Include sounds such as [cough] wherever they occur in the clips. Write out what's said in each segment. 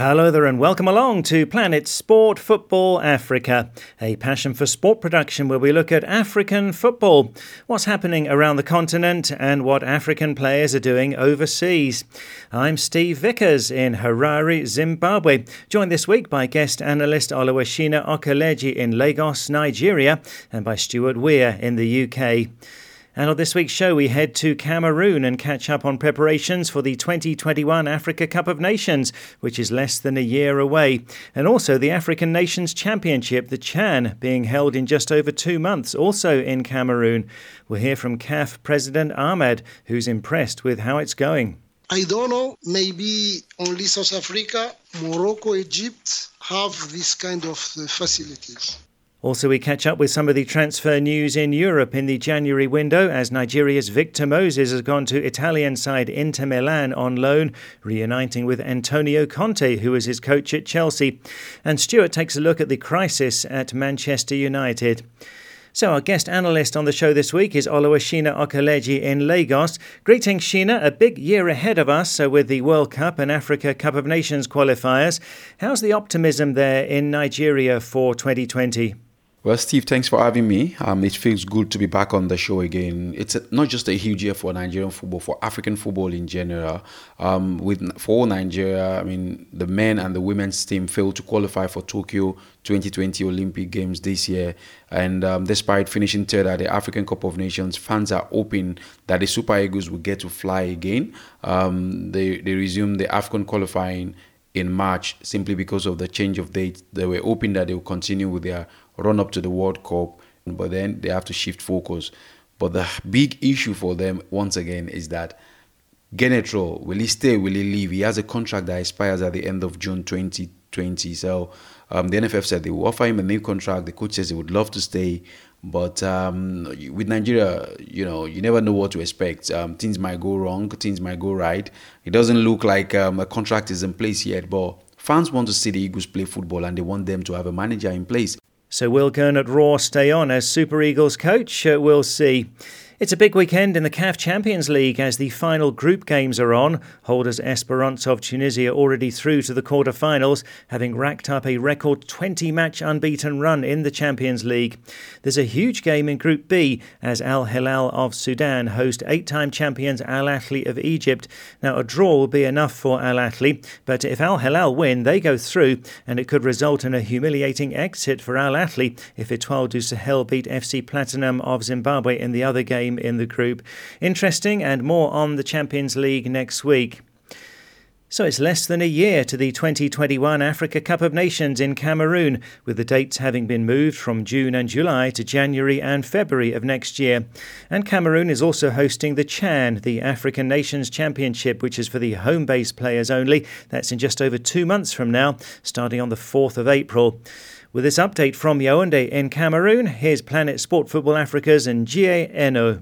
Hello there, and welcome along to Planet Sport Football Africa, a passion for sport production where we look at African football, what's happening around the continent, and what African players are doing overseas. I'm Steve Vickers in Harare, Zimbabwe, joined this week by guest analyst Oluwashina Okeleji in Lagos, Nigeria, and by Stuart Weir in the UK. And on this week's show, we head to Cameroon and catch up on preparations for the 2021 Africa Cup of Nations, which is less than a year away, and also the African Nations Championship, the Chan, being held in just over two months, also in Cameroon. We'll hear from CAF President Ahmad, who's impressed with how it's going. I don't know, maybe only South Africa, Morocco, Egypt have this kind of facilities. Also, we catch up with some of the transfer news in Europe in the January window as Nigeria's Victor Moses has gone to Italian side Inter Milan on loan, reuniting with Antonio Conte, who was his coach at Chelsea. And Stuart takes a look at the crisis at Manchester United. So, our guest analyst on the show this week is Oluwashina Okeleji in Lagos. Greetings, Shina. A big year ahead of us so with the World Cup and Africa Cup of Nations qualifiers. How's the optimism there in Nigeria for 2020? Well, Steve, thanks for having me. Um, it feels good to be back on the show again. It's a, not just a huge year for Nigerian football, for African football in general. Um, with for Nigeria, I mean, the men and the women's team failed to qualify for Tokyo 2020 Olympic Games this year, and um, despite finishing third at the African Cup of Nations, fans are hoping that the Super Eagles will get to fly again. Um, they they resume the African qualifying in March simply because of the change of date. They were hoping that they will continue with their run up to the World Cup, but then they have to shift focus. But the big issue for them, once again, is that Gernot Rohr, will he stay, will he leave? He has a contract that expires at the end of June 2020. So um, the NFF said they will offer him a new contract. The coach says he would love to stay. But um, with Nigeria, you know, you never know what to expect. Um, things might go wrong, things might go right. It doesn't look like um, a contract is in place yet, but fans want to see the Eagles play football and they want them to have a manager in place. So will Gernot Rohr stay on as Super Eagles coach? Uh, we'll see. It's a big weekend in the CAF Champions League as the final group games are on. Holders Esperance of Tunisia already through to the quarter-finals, having racked up a record 20-match unbeaten run in the Champions League. There's a huge game in Group B as Al Hilal of Sudan host eight-time champions Al Ahly of Egypt. Now a draw will be enough for Al Ahly, but if Al Hilal win, they go through, and it could result in a humiliating exit for Al Ahly if Etoile du Sahel beat FC Platinum of Zimbabwe in the other game in the group. Interesting and more on the Champions League next week. So it's less than a year to the 2021 Africa Cup of Nations in Cameroon, with the dates having been moved from June and July to January and February of next year. And Cameroon is also hosting the Chan, the African Nations Championship, which is for the home base players only. That's in just over two months from now, starting on the 4th of April. With this update from Yaoundé in Cameroon, here's Planet Sport Football Africa's Njie Eno.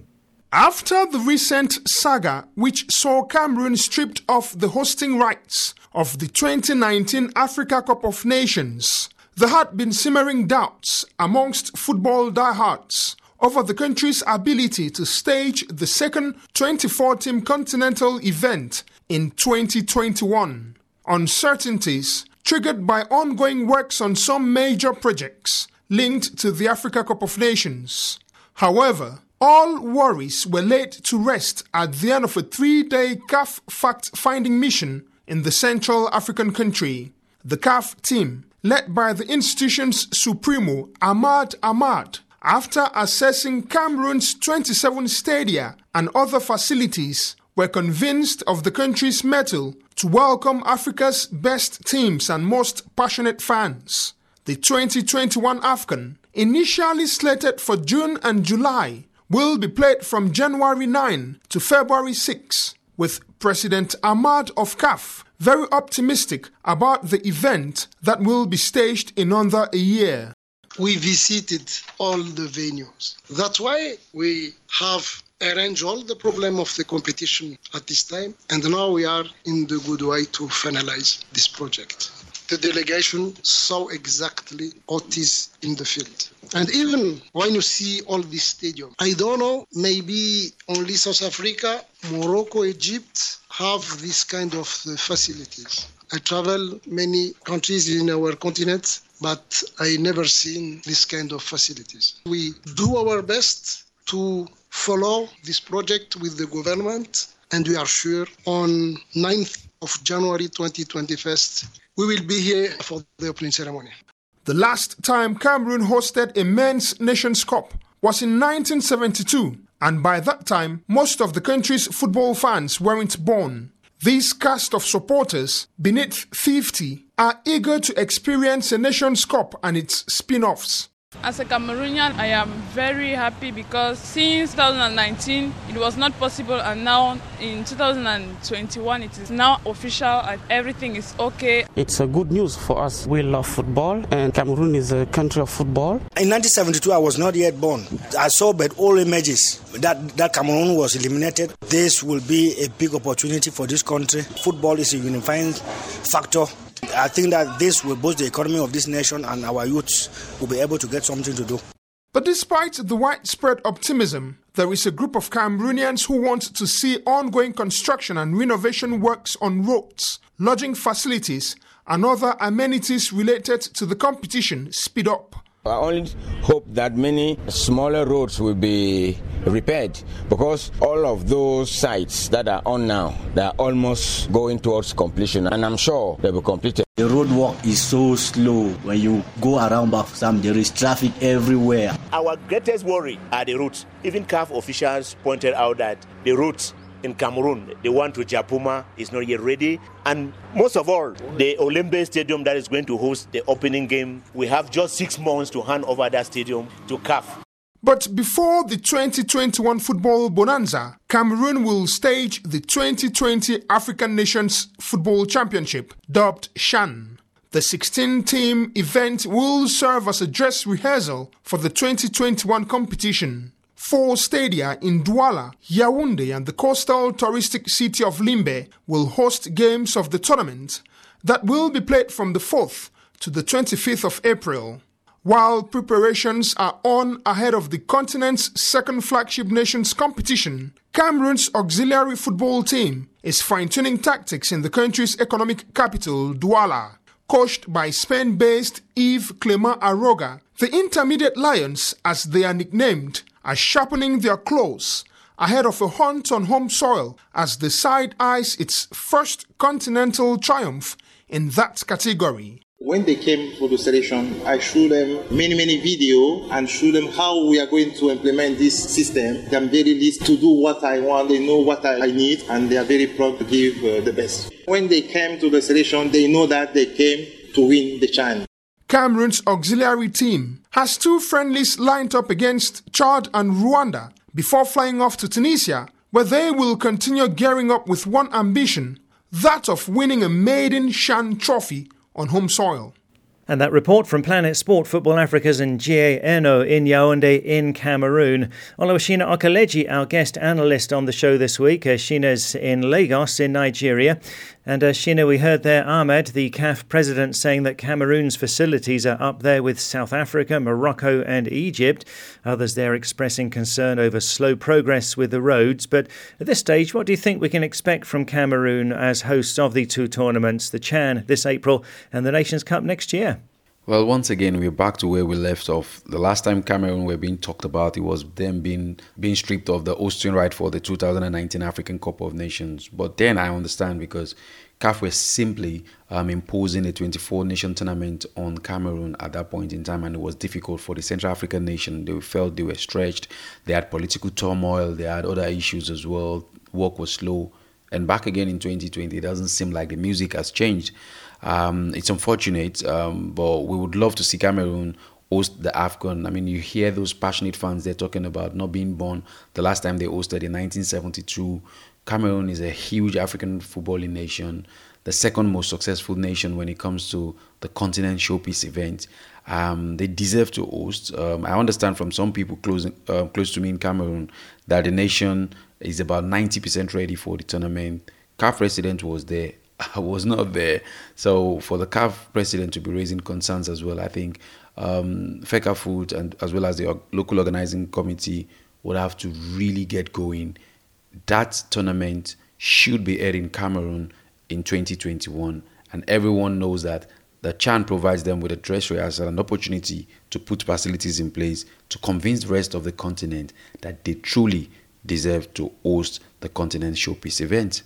After the recent saga, which saw Cameroon stripped of the hosting rights of the 2019 Africa Cup of Nations, there had been simmering doubts amongst football diehards over the country's ability to stage the second 24 team continental event in 2021. Uncertainties triggered by ongoing works on some major projects linked to the Africa Cup of Nations. However, all worries were laid to rest at the end of a three day CAF fact finding mission in the Central African country. The CAF team, led by the institution's supremo Ahmad Ahmad, after assessing Cameroon's 27 stadia and other facilities, were convinced of the country's mettle to welcome Africa's best teams and most passionate fans. The 2021 AFCON, initially slated for June and July, will be played from January 9 to February 6, with President Ahmad of CAF very optimistic about the event that will be staged in under a year. We visited all the venues. That's why we have arrange all the problem of the competition at this time and now we are in the good way to finalize this project the delegation saw exactly what is in the field. And even when you see all this stadium, I don't know, maybe only South Africa, Morocco, Egypt have this kind of facilities. I travel many countries in our continent, but I never seen this kind of facilities. We do our best to follow this project with the government, and we are sure on 9th of January 2021 we will be here for the opening ceremony. The last time Cameroon hosted a men's Nations Cup was in 1972, and by that time, most of the country's football fans weren't born. This cast of supporters, beneath 50, are eager to experience a Nations Cup and its spin offs. As a Cameroonian, I am very happy because since 2019 it was not possible, and now in 2021 it is now official and everything is okay. It's a good news for us. We love football, and Cameroon is a country of football. In 1972, I was not yet born. I saw but all images that that Cameroon was eliminated. This will be a big opportunity for this country. Football is a unifying factor I think that this will boost the economy of this nation and our youths will be able to get something to do. But despite the widespread optimism, there is a group of Cameroonians who want to see ongoing construction and renovation works on roads, lodging facilities, and other amenities related to the competition speed up. I only hope that many smaller roads will be repaired because all of those sites that are on now they are almost going towards completion and I'm sure they will complete it. The road work is so slow. When you go around Bafoussam, there is traffic everywhere. Our greatest worry are the routes. Even CAF officials pointed out that the routes in Cameroon, the one to Japoma is not yet ready. And most of all, the Olembe Stadium that is going to host the opening game, we have just six months to hand over that stadium to CAF. But before the 2021 football bonanza, Cameroon will stage the 2020 African Nations Football Championship, dubbed CHAN. The 16 team event will serve as a dress rehearsal for the 2021 competition. Four stadia in Douala, Yaoundé, and the coastal touristic city of Limbe will host games of the tournament that will be played from the 4th to the 25th of April. While preparations are on ahead of the continent's second flagship nations competition, Cameroon's auxiliary football team is fine tuning tactics in the country's economic capital, Douala. Coached by Spain based Yves Clement Aroga, the Intermediate Lions, as they are nicknamed, are sharpening their claws ahead of a hunt on home soil as the side eyes its first continental triumph in that category. When they came for the selection, I showed them many, many video and showed them how we are going to implement this system. I'm very least to do what I want. They know what I need and they are very proud to give uh, the best. When they came to the selection, they know that they came to win the CHAN. Cameroon's auxiliary team has two friendlies lined up against Chad and Rwanda before flying off to Tunisia, where they will continue gearing up with one ambition that of winning a maiden CHAN trophy on home soil. And that report from Planet Sport Football Africa's Njie Eno in Yaoundé in Cameroon. Oluwashina Okeleji, our guest analyst on the show this week. Uh, in Lagos in Nigeria. And uh, Shina, we heard there Ahmad, the CAF president, saying that Cameroon's facilities are up there with South Africa, Morocco, and Egypt. Others there expressing concern over slow progress with the roads. But at this stage, what do you think we can expect from Cameroon as hosts of the two tournaments, the Chan this April and the Nations Cup next year? Well, once again, we're back to where we left off. The last time Cameroon were being talked about, it was them being being stripped of the hosting right for the 2019 African Cup of Nations. But then I understand because CAF were simply um, imposing a 24 nation tournament on Cameroon at that point in time, and it was difficult for the Central African nation. They felt they were stretched. They had political turmoil. They had other issues as well. Work was slow. And back again in 2020, it doesn't seem like the music has changed. Um, it's unfortunate, um, but we would love to see Cameroon host the AFCON. I mean, you hear those passionate fans, they're talking about not being born the last time they hosted in 1972. Cameroon is a huge African footballing nation, the second most successful nation when it comes to the continent showpiece event. Um, they deserve to host. Um, I understand from some people close, uh, close to me in Cameroon that the nation is about 90% ready for the tournament. CAF president was there [laughs] I was not there. So for the CAF president to be raising concerns as well, I think um, Fecafoot and as well as the local organizing committee would have to really get going. That tournament should be aired in Cameroon in 2021 and everyone knows that the Chan provides them with a dress rehearsal an opportunity to put facilities in place to convince the rest of the continent that they truly deserve to host the continent showpiece event.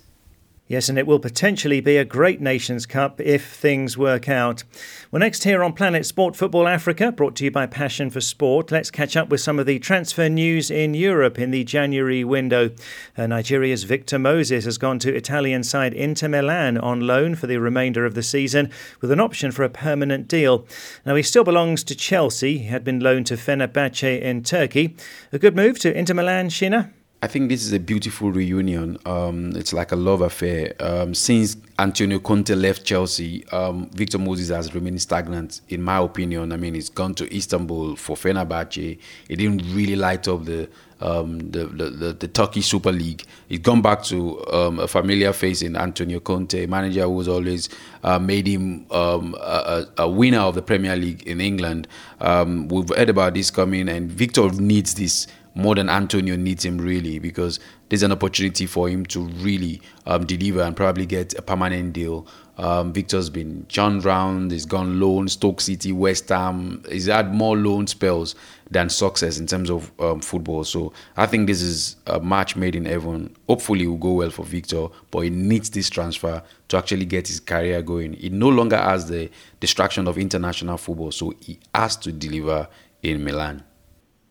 Yes, and it will potentially be a great Nations Cup if things work out. Well, next here on Planet Sport Football Africa, brought to you by Passion for Sport, let's catch up with some of the transfer news in Europe in the January window. Uh, Nigeria's Victor Moses has gone to Italian side Inter Milan on loan for the remainder of the season with an option for a permanent deal. Now, he still belongs to Chelsea. He had been loaned to Fenerbahce in Turkey. A good move to Inter Milan, Shina? I think this is a beautiful reunion. Um, it's like a love affair. Um, since Antonio Conte left Chelsea, um, Victor Moses has remained stagnant, in my opinion. I mean, he's gone to Istanbul for Fenerbahce. He didn't really light up the um, the, the, the, the, Turkey Super League. He's gone back to um, a familiar face in Antonio Conte, manager who always uh, made him um, a, a, winner of the Premier League in England. We've heard about this coming, and Victor needs this more than Antonio needs him really because there's an opportunity for him to really um, deliver and probably get a permanent deal. Um, Victor's been churned round, he's gone loan, Stoke City, West Ham. He's had more loan spells than success in terms of um, football. So I think this is a match made in heaven. Hopefully, it will go well for Victor, but he needs this transfer to actually get his career going. He no longer has the distraction of international football, so he has to deliver in Milan.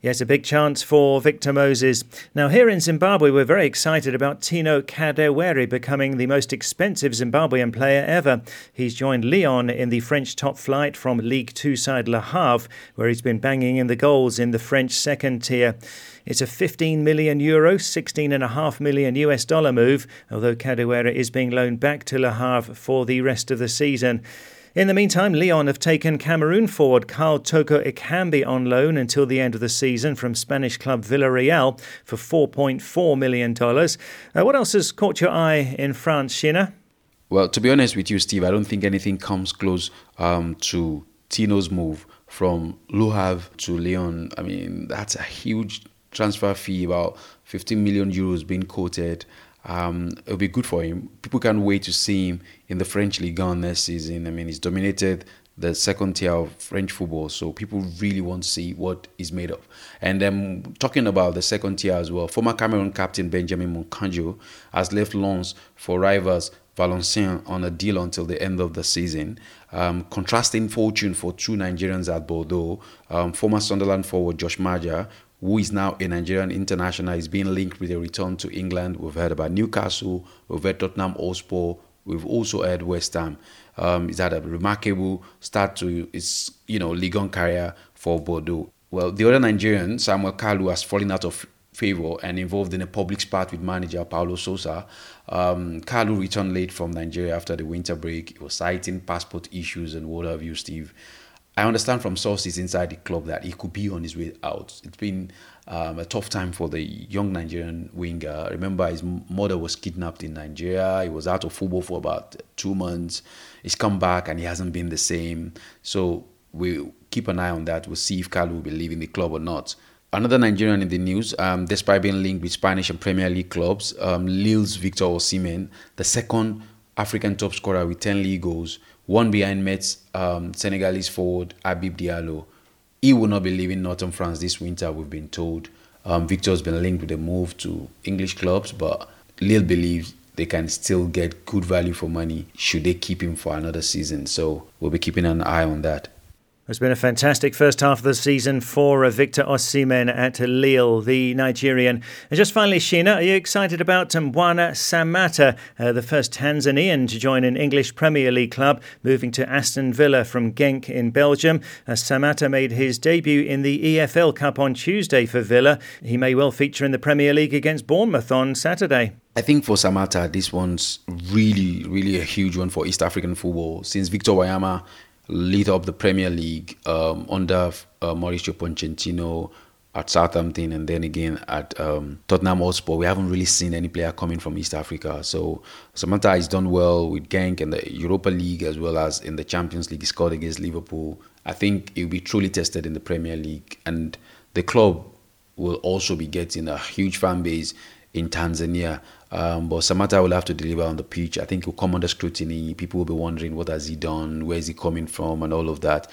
Yes, a big chance for Victor Moses. Now, here in Zimbabwe, we're very excited about Tino Kadewere becoming the most expensive Zimbabwean player ever. He's joined Lyon in the French top flight from League Two side Le Havre, where he's been banging in the goals in the French second tier. It's a 15 million euro, 16.5 million US dollar move, although Kadewere is being loaned back to Le Havre for the rest of the season. In the meantime, Lyon have taken Cameroon forward Karl Toko Ekambi on loan until the end of the season from Spanish club Villarreal for $4.4 million. Uh, what else has caught your eye in France, Shina? Well, to be honest with you, Steve, I don't think anything comes close um, to Tino's move from Le Havre to Lyon. I mean, that's a huge transfer fee, about 15 million euros being quoted. Um, it'll be good for him. People can't wait to see him in the French Ligue 1 next season. I mean, he's dominated the second tier of French football, so people really want to see what he's made of. And then talking about the second tier as well, former Cameroon captain Benjamin Moukandjo has left Lens for rivals Valenciennes on a deal until the end of the season. Um, contrasting fortune for two Nigerians at Bordeaux. Um, former Sunderland forward Josh Maja who is now a Nigerian international, is being linked with a return to England. We've heard about Newcastle, we've heard Tottenham Hotspur, we've also heard West Ham. Um, he's had a remarkable start to his, you know, Ligue 1 career for Bordeaux. Well, the other Nigerian, Samuel Kalu, has fallen out of favor and involved in a public spat with manager Paulo Sousa. Um, Kalu returned late from Nigeria after the winter break. He was citing passport issues and what have you, Steve. I understand from sources inside the club that he could be on his way out. It's been um, a tough time for the young Nigerian winger. Remember, his mother was kidnapped in Nigeria. He was out of football for about two months. He's come back and he hasn't been the same. So we'll keep an eye on that. We'll see if Kalu will be leaving the club or not. Another Nigerian in the news, um, despite being linked with Spanish and Premier League clubs, um, Lille's Victor Osimhen, the second African top scorer with 10 league goals, one behind Metz um, Senegalese forward Habib Diallo. He will not be leaving Northern France this winter, we've been told. Um, Victor's been linked with a move to English clubs, but Lille believes they can still get good value for money should they keep him for another season. So we'll be keeping an eye on that. It's been a fantastic first half of the season for uh, Victor Osimhen at Lille, the Nigerian. And just finally, Shina, are you excited about Mbwana Samatta, uh, the first Tanzanian to join an English Premier League club, moving to Aston Villa from Genk in Belgium? Uh, Samatta made his debut in the EFL Cup on Tuesday for Villa. He may well feature in the Premier League against Bournemouth on Saturday. I think for Samatta, this one's really, really a huge one for East African football. Since Victor Wanyama lead up the Premier League um, under uh, Mauricio Pochettino at Southampton and then again at um, Tottenham Hotspur. We haven't really seen any player coming from East Africa. So Samatta has done well with Genk and the Europa League as well as in the Champions League. He scored against Liverpool. I think he'll be truly tested in the Premier League and the club will also be getting a huge fan base in Tanzania. Um, but Samatta will have to deliver on the pitch. I think he'll come under scrutiny. People will be wondering what has he done, where is he coming from, and all of that.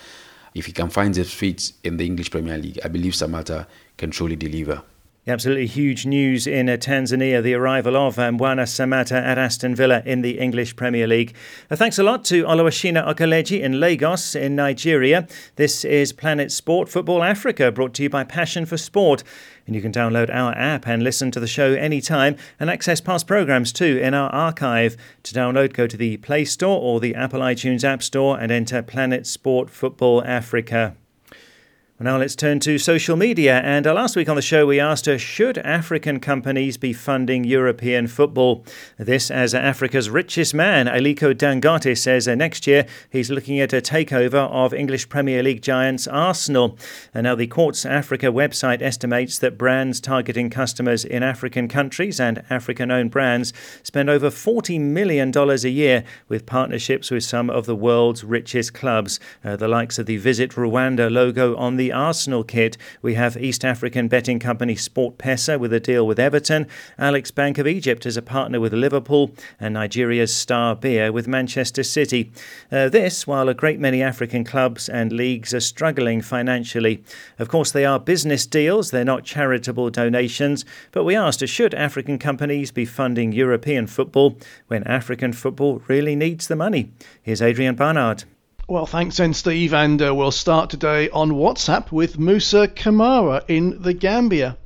If he can find his feet in the English Premier League, I believe Samatta can truly deliver. Absolutely huge news in uh, Tanzania, the arrival of um, Mbwana Samatta at Aston Villa in the English Premier League. Uh, thanks a lot to Oluwashina Okeleji in Lagos in Nigeria. This is Planet Sport Football Africa, brought to you by Passion for Sport. And you can download our app and listen to the show anytime and access past programs too in our archive. To download, go to the Play Store or the Apple iTunes App Store and enter Planet Sport Football Africa. Now let's turn to social media. And uh, last week on the show, we asked her should African companies be funding European football? This, as Africa's richest man, Aliko Dangote, says uh, next year he's looking at a takeover of English Premier League giants Arsenal. And now the Quartz Africa website estimates that brands targeting customers in African countries and African owned brands spend over $40 million a year with partnerships with some of the world's richest clubs, uh, the likes of the Visit Rwanda logo on the the Arsenal kit, we have East African betting company SportPesa with a deal with Everton, Alex Bank of Egypt as a partner with Liverpool, and Nigeria's Star Beer with Manchester City. Uh, this, while a great many African clubs and leagues are struggling financially. Of course, they are business deals, they're not charitable donations, but we asked should African companies be funding European football when African football really needs the money? Here's Adrian Barnard. Well, thanks then, Steve, and uh, we'll start today on WhatsApp with Musa Kamara in the Gambia.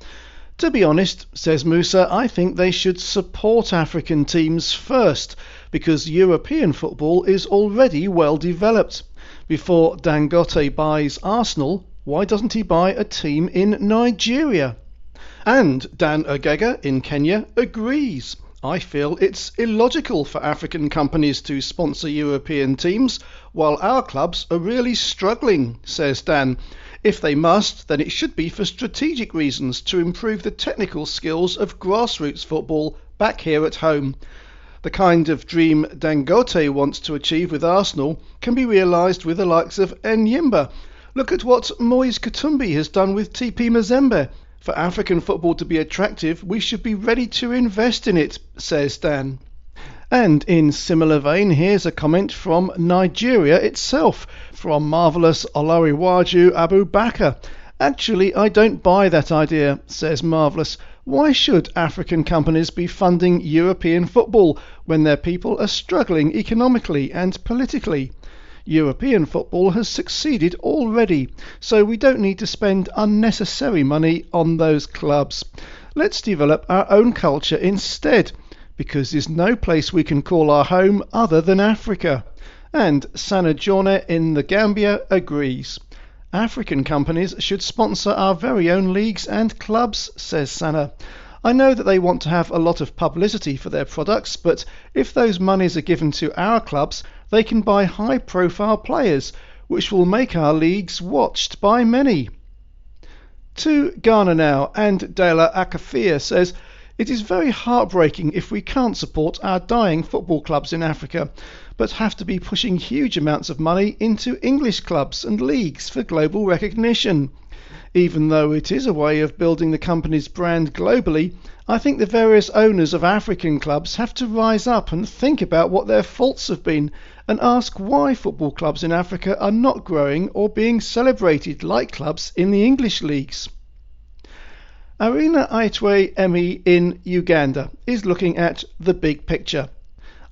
To be honest, says Musa, I think they should support African teams first because European football is already well developed. Before Dangote buys Arsenal, why doesn't he buy a team in Nigeria? And Dan Ogega in Kenya agrees. I feel it's illogical for African companies to sponsor European teams while our clubs are really struggling, says Dan. If they must, then it should be for strategic reasons to improve the technical skills of grassroots football back here at home. The kind of dream Dangote wants to achieve with Arsenal can be realised with the likes of Enyimba. Look at what Moise Katumbi has done with TP Mazembe. For African football to be attractive, we should be ready to invest in it, says Dan. And in similar vein, here's a comment from Nigeria itself, from marvellous Olariwaju Abu Bakr. Actually, I don't buy that idea, says Marvellous. Why should African companies be funding European football when their people are struggling economically and politically? European football has succeeded already, so we don't need to spend unnecessary money on those clubs. Let's develop our own culture instead, because there's no place we can call our home other than Africa. And Sana Jone in the Gambia agrees. African companies should sponsor our very own leagues and clubs, says Sana. I know that they want to have a lot of publicity for their products, but if those monies are given to our clubs, they can buy high profile players, which will make our leagues watched by many. To Ghana now, and Dela Akafia says, It is very heartbreaking if we can't support our dying football clubs in Africa, but have to be pushing huge amounts of money into English clubs and leagues for global recognition. Even though it is a way of building the company's brand globally, I think the various owners of African clubs have to rise up and think about what their faults have been and ask why football clubs in Africa are not growing or being celebrated like clubs in the English leagues. Arena Aitwe Emi in Uganda is looking at the big picture.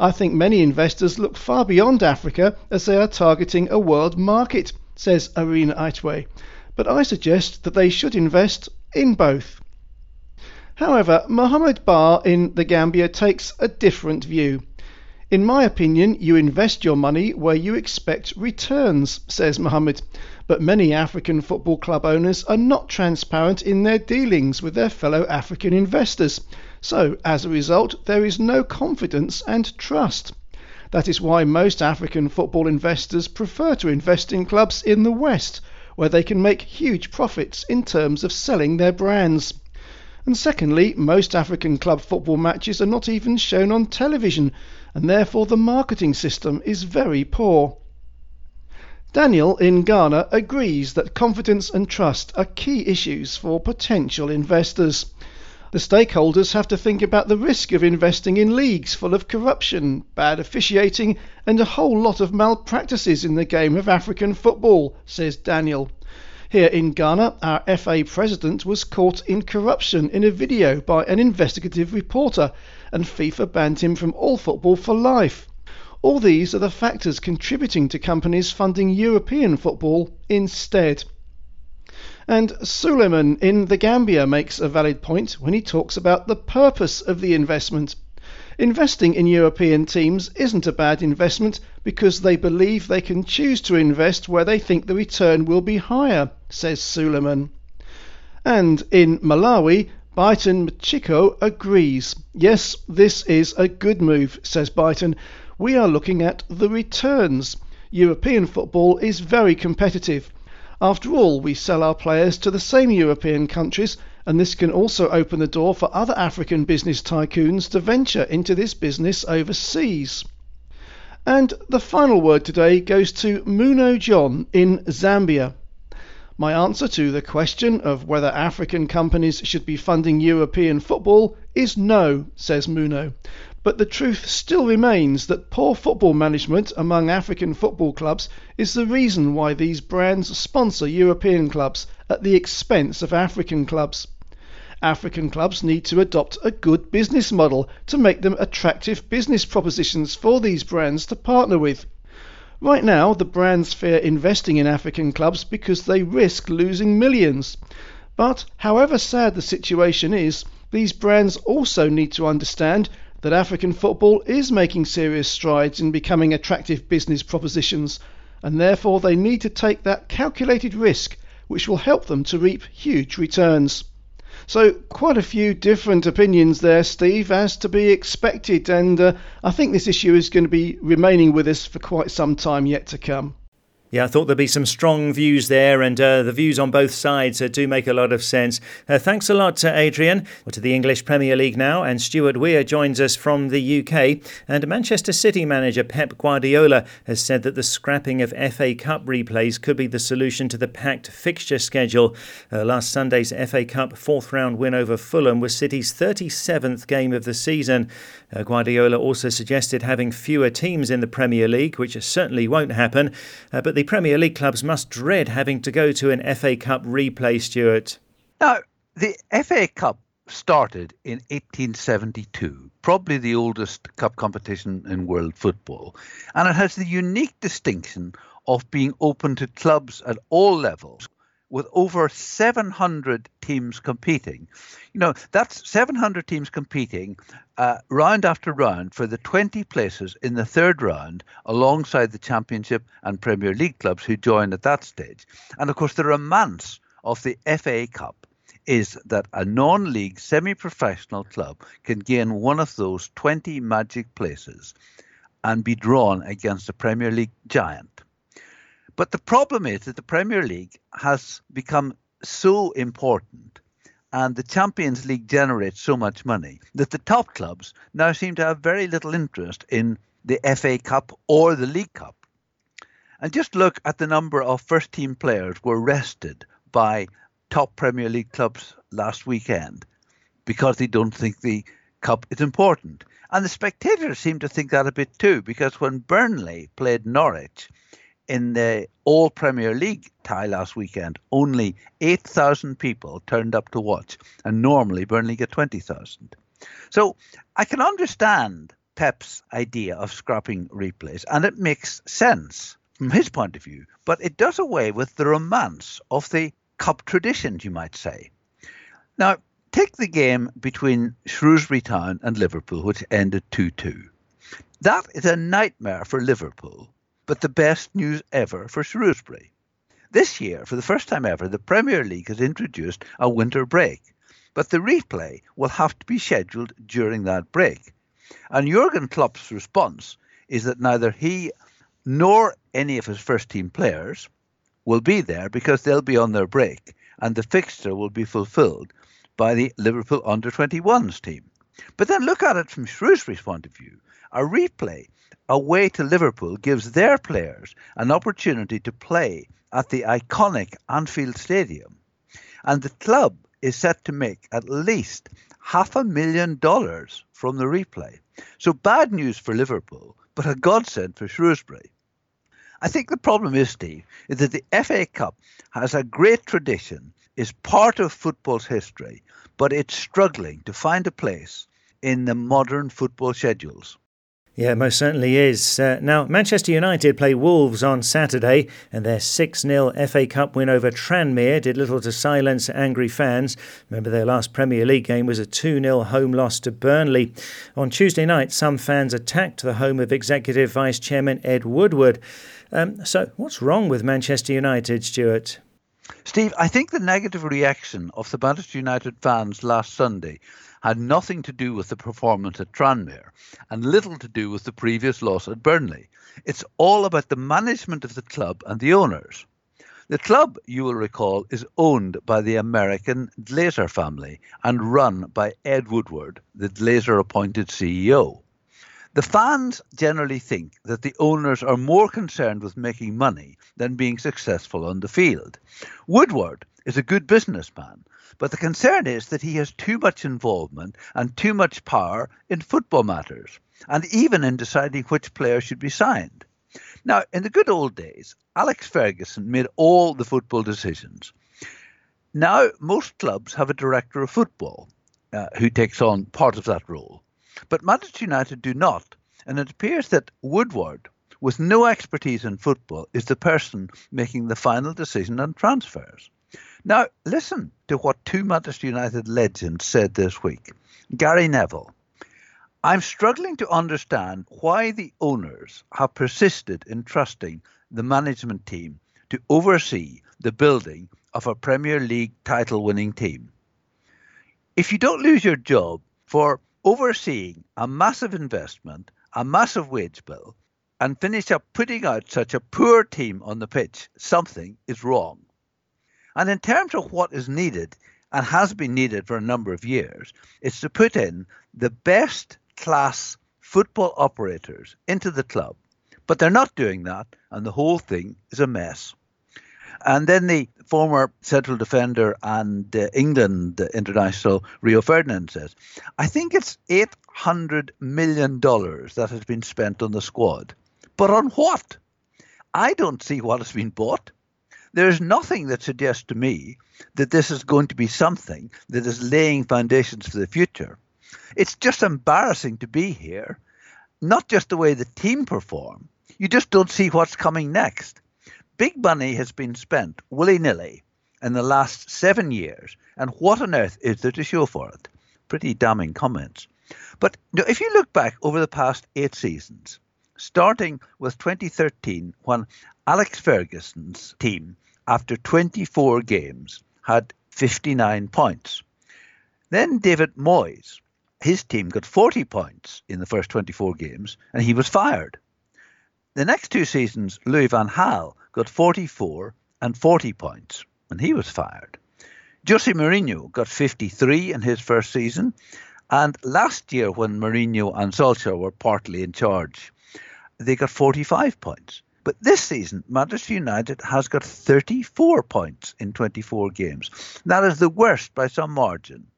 I think many investors look far beyond Africa as they are targeting a world market, says Arena Aitwe but I suggest that they should invest in both. However, Mohammed Bar in the Gambia takes a different view. In my opinion, you invest your money where you expect returns, says Mohammed. But many African football club owners are not transparent in their dealings with their fellow African investors. So, as a result, there is no confidence and trust. That is why most African football investors prefer to invest in clubs in the West, where they can make huge profits in terms of selling their brands. And secondly, most African club football matches are not even shown on television, and therefore the marketing system is very poor. Daniel in Ghana agrees that confidence and trust are key issues for potential investors. The stakeholders have to think about the risk of investing in leagues full of corruption, bad officiating, and a whole lot of malpractices in the game of African football, says Daniel. Here in Ghana, our FA president was caught in corruption in a video by an investigative reporter, and FIFA banned him from all football for life. All these are the factors contributing to companies funding European football instead. And Suleiman in the Gambia makes a valid point when he talks about the purpose of the investment. Investing in European teams isn't a bad investment because they believe they can choose to invest where they think the return will be higher, says Suleiman. And in Malawi, Byton Mchiko agrees. Yes, this is a good move, says Byton we are looking at the returns. European football is very competitive. After all, we sell our players to the same European countries, and this can also open the door for other African business tycoons to venture into this business overseas. And the final word today goes to Muno John in Zambia. My answer to the question of whether African companies should be funding European football is no, says Muno. But the truth still remains that poor football management among African football clubs is the reason why these brands sponsor European clubs at the expense of African clubs. African clubs need to adopt a good business model to make them attractive business propositions for these brands to partner with. Right now, the brands fear investing in African clubs because they risk losing millions. But however sad the situation is, these brands also need to understand that African football is making serious strides in becoming attractive business propositions, and therefore they need to take that calculated risk which will help them to reap huge returns. So, quite a few different opinions there, Steve, as to be expected, and uh, I think this issue is going to be remaining with us for quite some time yet to come. Yeah, I thought there'd be some strong views there, and uh, the views on both sides uh, do make a lot of sense. Uh, thanks a lot to Adrian. We're to the English Premier League now, and Stuart Weir joins us from the UK. And Manchester City manager Pep Guardiola has said that the scrapping of FA Cup replays could be the solution to the packed fixture schedule. Uh, last Sunday's FA Cup fourth round win over Fulham was City's 37th game of the season. Uh, Guardiola also suggested having fewer teams in the Premier League, which certainly won't happen. Uh, but the Premier League clubs must dread having to go to an FA Cup replay, Stuart. Now, the FA Cup started in 1872, probably the oldest cup competition in world football, and it has the unique distinction of being open to clubs at all levels with over 700 teams competing. You know, that's 700 teams competing uh, round after round for the 20 places in the third round alongside the Championship and Premier League clubs who join at that stage. And of course, the romance of the FA Cup is that a non league semi professional club can gain one of those 20 magic places and be drawn against a Premier League giant. But the problem is that the Premier League has become so important and the Champions League generates so much money that the top clubs now seem to have very little interest in the FA Cup or the League Cup. And just look at the number of first team players were rested by top Premier League clubs last weekend because they don't think the cup is important. And the spectators seem to think that a bit too, because when Burnley played Norwich, in the All Premier League tie last weekend, only 8,000 people turned up to watch, and normally Burnley get 20,000. So I can understand Pep's idea of scrapping replays, and it makes sense from his point of view, but it does away with the romance of the cup traditions, you might say. Now, take the game between Shrewsbury Town and Liverpool, which ended 2 2. That is a nightmare for Liverpool but the best news ever for Shrewsbury. This year, for the first time ever, the Premier League has introduced a winter break, but the replay will have to be scheduled during that break. And Jurgen Klopp's response is that neither he nor any of his first team players will be there because they'll be on their break, and the fixture will be fulfilled by the Liverpool under 21s team. But then look at it from Shrewsbury's point of view. A replay away to Liverpool gives their players an opportunity to play at the iconic Anfield Stadium. And the club is set to make at least half a million dollars from the replay. So bad news for Liverpool, but a godsend for Shrewsbury. I think the problem is, Steve, is that the FA Cup has a great tradition, is part of football's history, but it's struggling to find a place in the modern football schedules. Yeah, most certainly is. Uh, now, Manchester United play Wolves on Saturday, and their 6 0 FA Cup win over Tranmere did little to silence angry fans. Remember, their last Premier League game was a 2 0 home loss to Burnley. On Tuesday night, some fans attacked the home of Executive Vice Chairman Ed Woodward. Um, so, what's wrong with Manchester United, Stuart? Steve, I think the negative reaction of the Manchester United fans last Sunday had nothing to do with the performance at Tranmere and little to do with the previous loss at Burnley. It's all about the management of the club and the owners. The club, you will recall, is owned by the American Glazer family and run by Ed Woodward, the Glazer appointed CEO. The fans generally think that the owners are more concerned with making money than being successful on the field. Woodward is a good businessman but the concern is that he has too much involvement and too much power in football matters, and even in deciding which players should be signed. Now, in the good old days, Alex Ferguson made all the football decisions. Now, most clubs have a director of football uh, who takes on part of that role. But Manchester United do not, and it appears that Woodward, with no expertise in football, is the person making the final decision on transfers. Now, listen to what two Manchester United legends said this week. Gary Neville. I'm struggling to understand why the owners have persisted in trusting the management team to oversee the building of a Premier League title winning team. If you don't lose your job for overseeing a massive investment, a massive wage bill, and finish up putting out such a poor team on the pitch, something is wrong. And in terms of what is needed and has been needed for a number of years, it's to put in the best class football operators into the club. But they're not doing that, and the whole thing is a mess. And then the former central defender and uh, England international Rio Ferdinand says, I think it's $800 million that has been spent on the squad. But on what? I don't see what has been bought. There's nothing that suggests to me that this is going to be something that is laying foundations for the future. It's just embarrassing to be here. Not just the way the team perform, you just don't see what's coming next. Big money has been spent willy nilly in the last seven years, and what on earth is there to show for it? Pretty damning comments. But if you look back over the past eight seasons, starting with 2013 when Alex Ferguson's team, after 24 games, had 59 points. Then David Moyes, his team got 40 points in the first 24 games, and he was fired. The next two seasons, Louis van Gaal got 44 and 40 points, and he was fired. Jose Mourinho got 53 in his first season, and last year, when Mourinho and Solskjaer were partly in charge, they got 45 points. But this season, Manchester United has got 34 points in 24 games. That is the worst by some margin.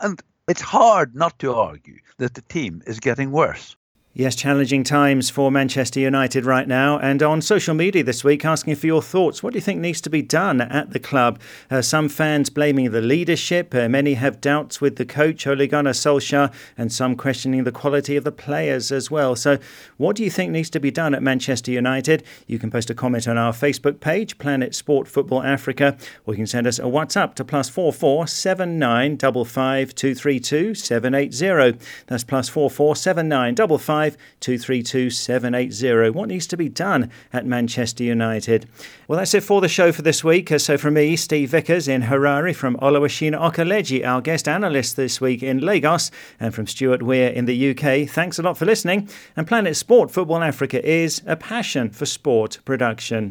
And it's hard not to argue that the team is getting worse. Yes, challenging times for Manchester United right now. And on social media this week, asking for your thoughts. What do you think needs to be done at the club? Uh, some fans blaming the leadership. Uh, many have doubts with the coach, Ole Gunnar Solskjaer, and some questioning the quality of the players as well. So, what do you think needs to be done at Manchester United? You can post a comment on our Facebook page, Planet Sport Football Africa, or you can send us a WhatsApp to plus four four seven nine double five two three two seven eight zero. That's plus four four seven nine double five. 232 780. What needs to be done at Manchester United? Well, that's it for the show for this week. Uh, so, from me, Steve Vickers in Harare, from Oluwashina Okeleji, our guest analyst this week in Lagos, and from Stuart Weir in the UK, thanks a lot for listening. And Planet Sport Football Africa is a passion for sport production.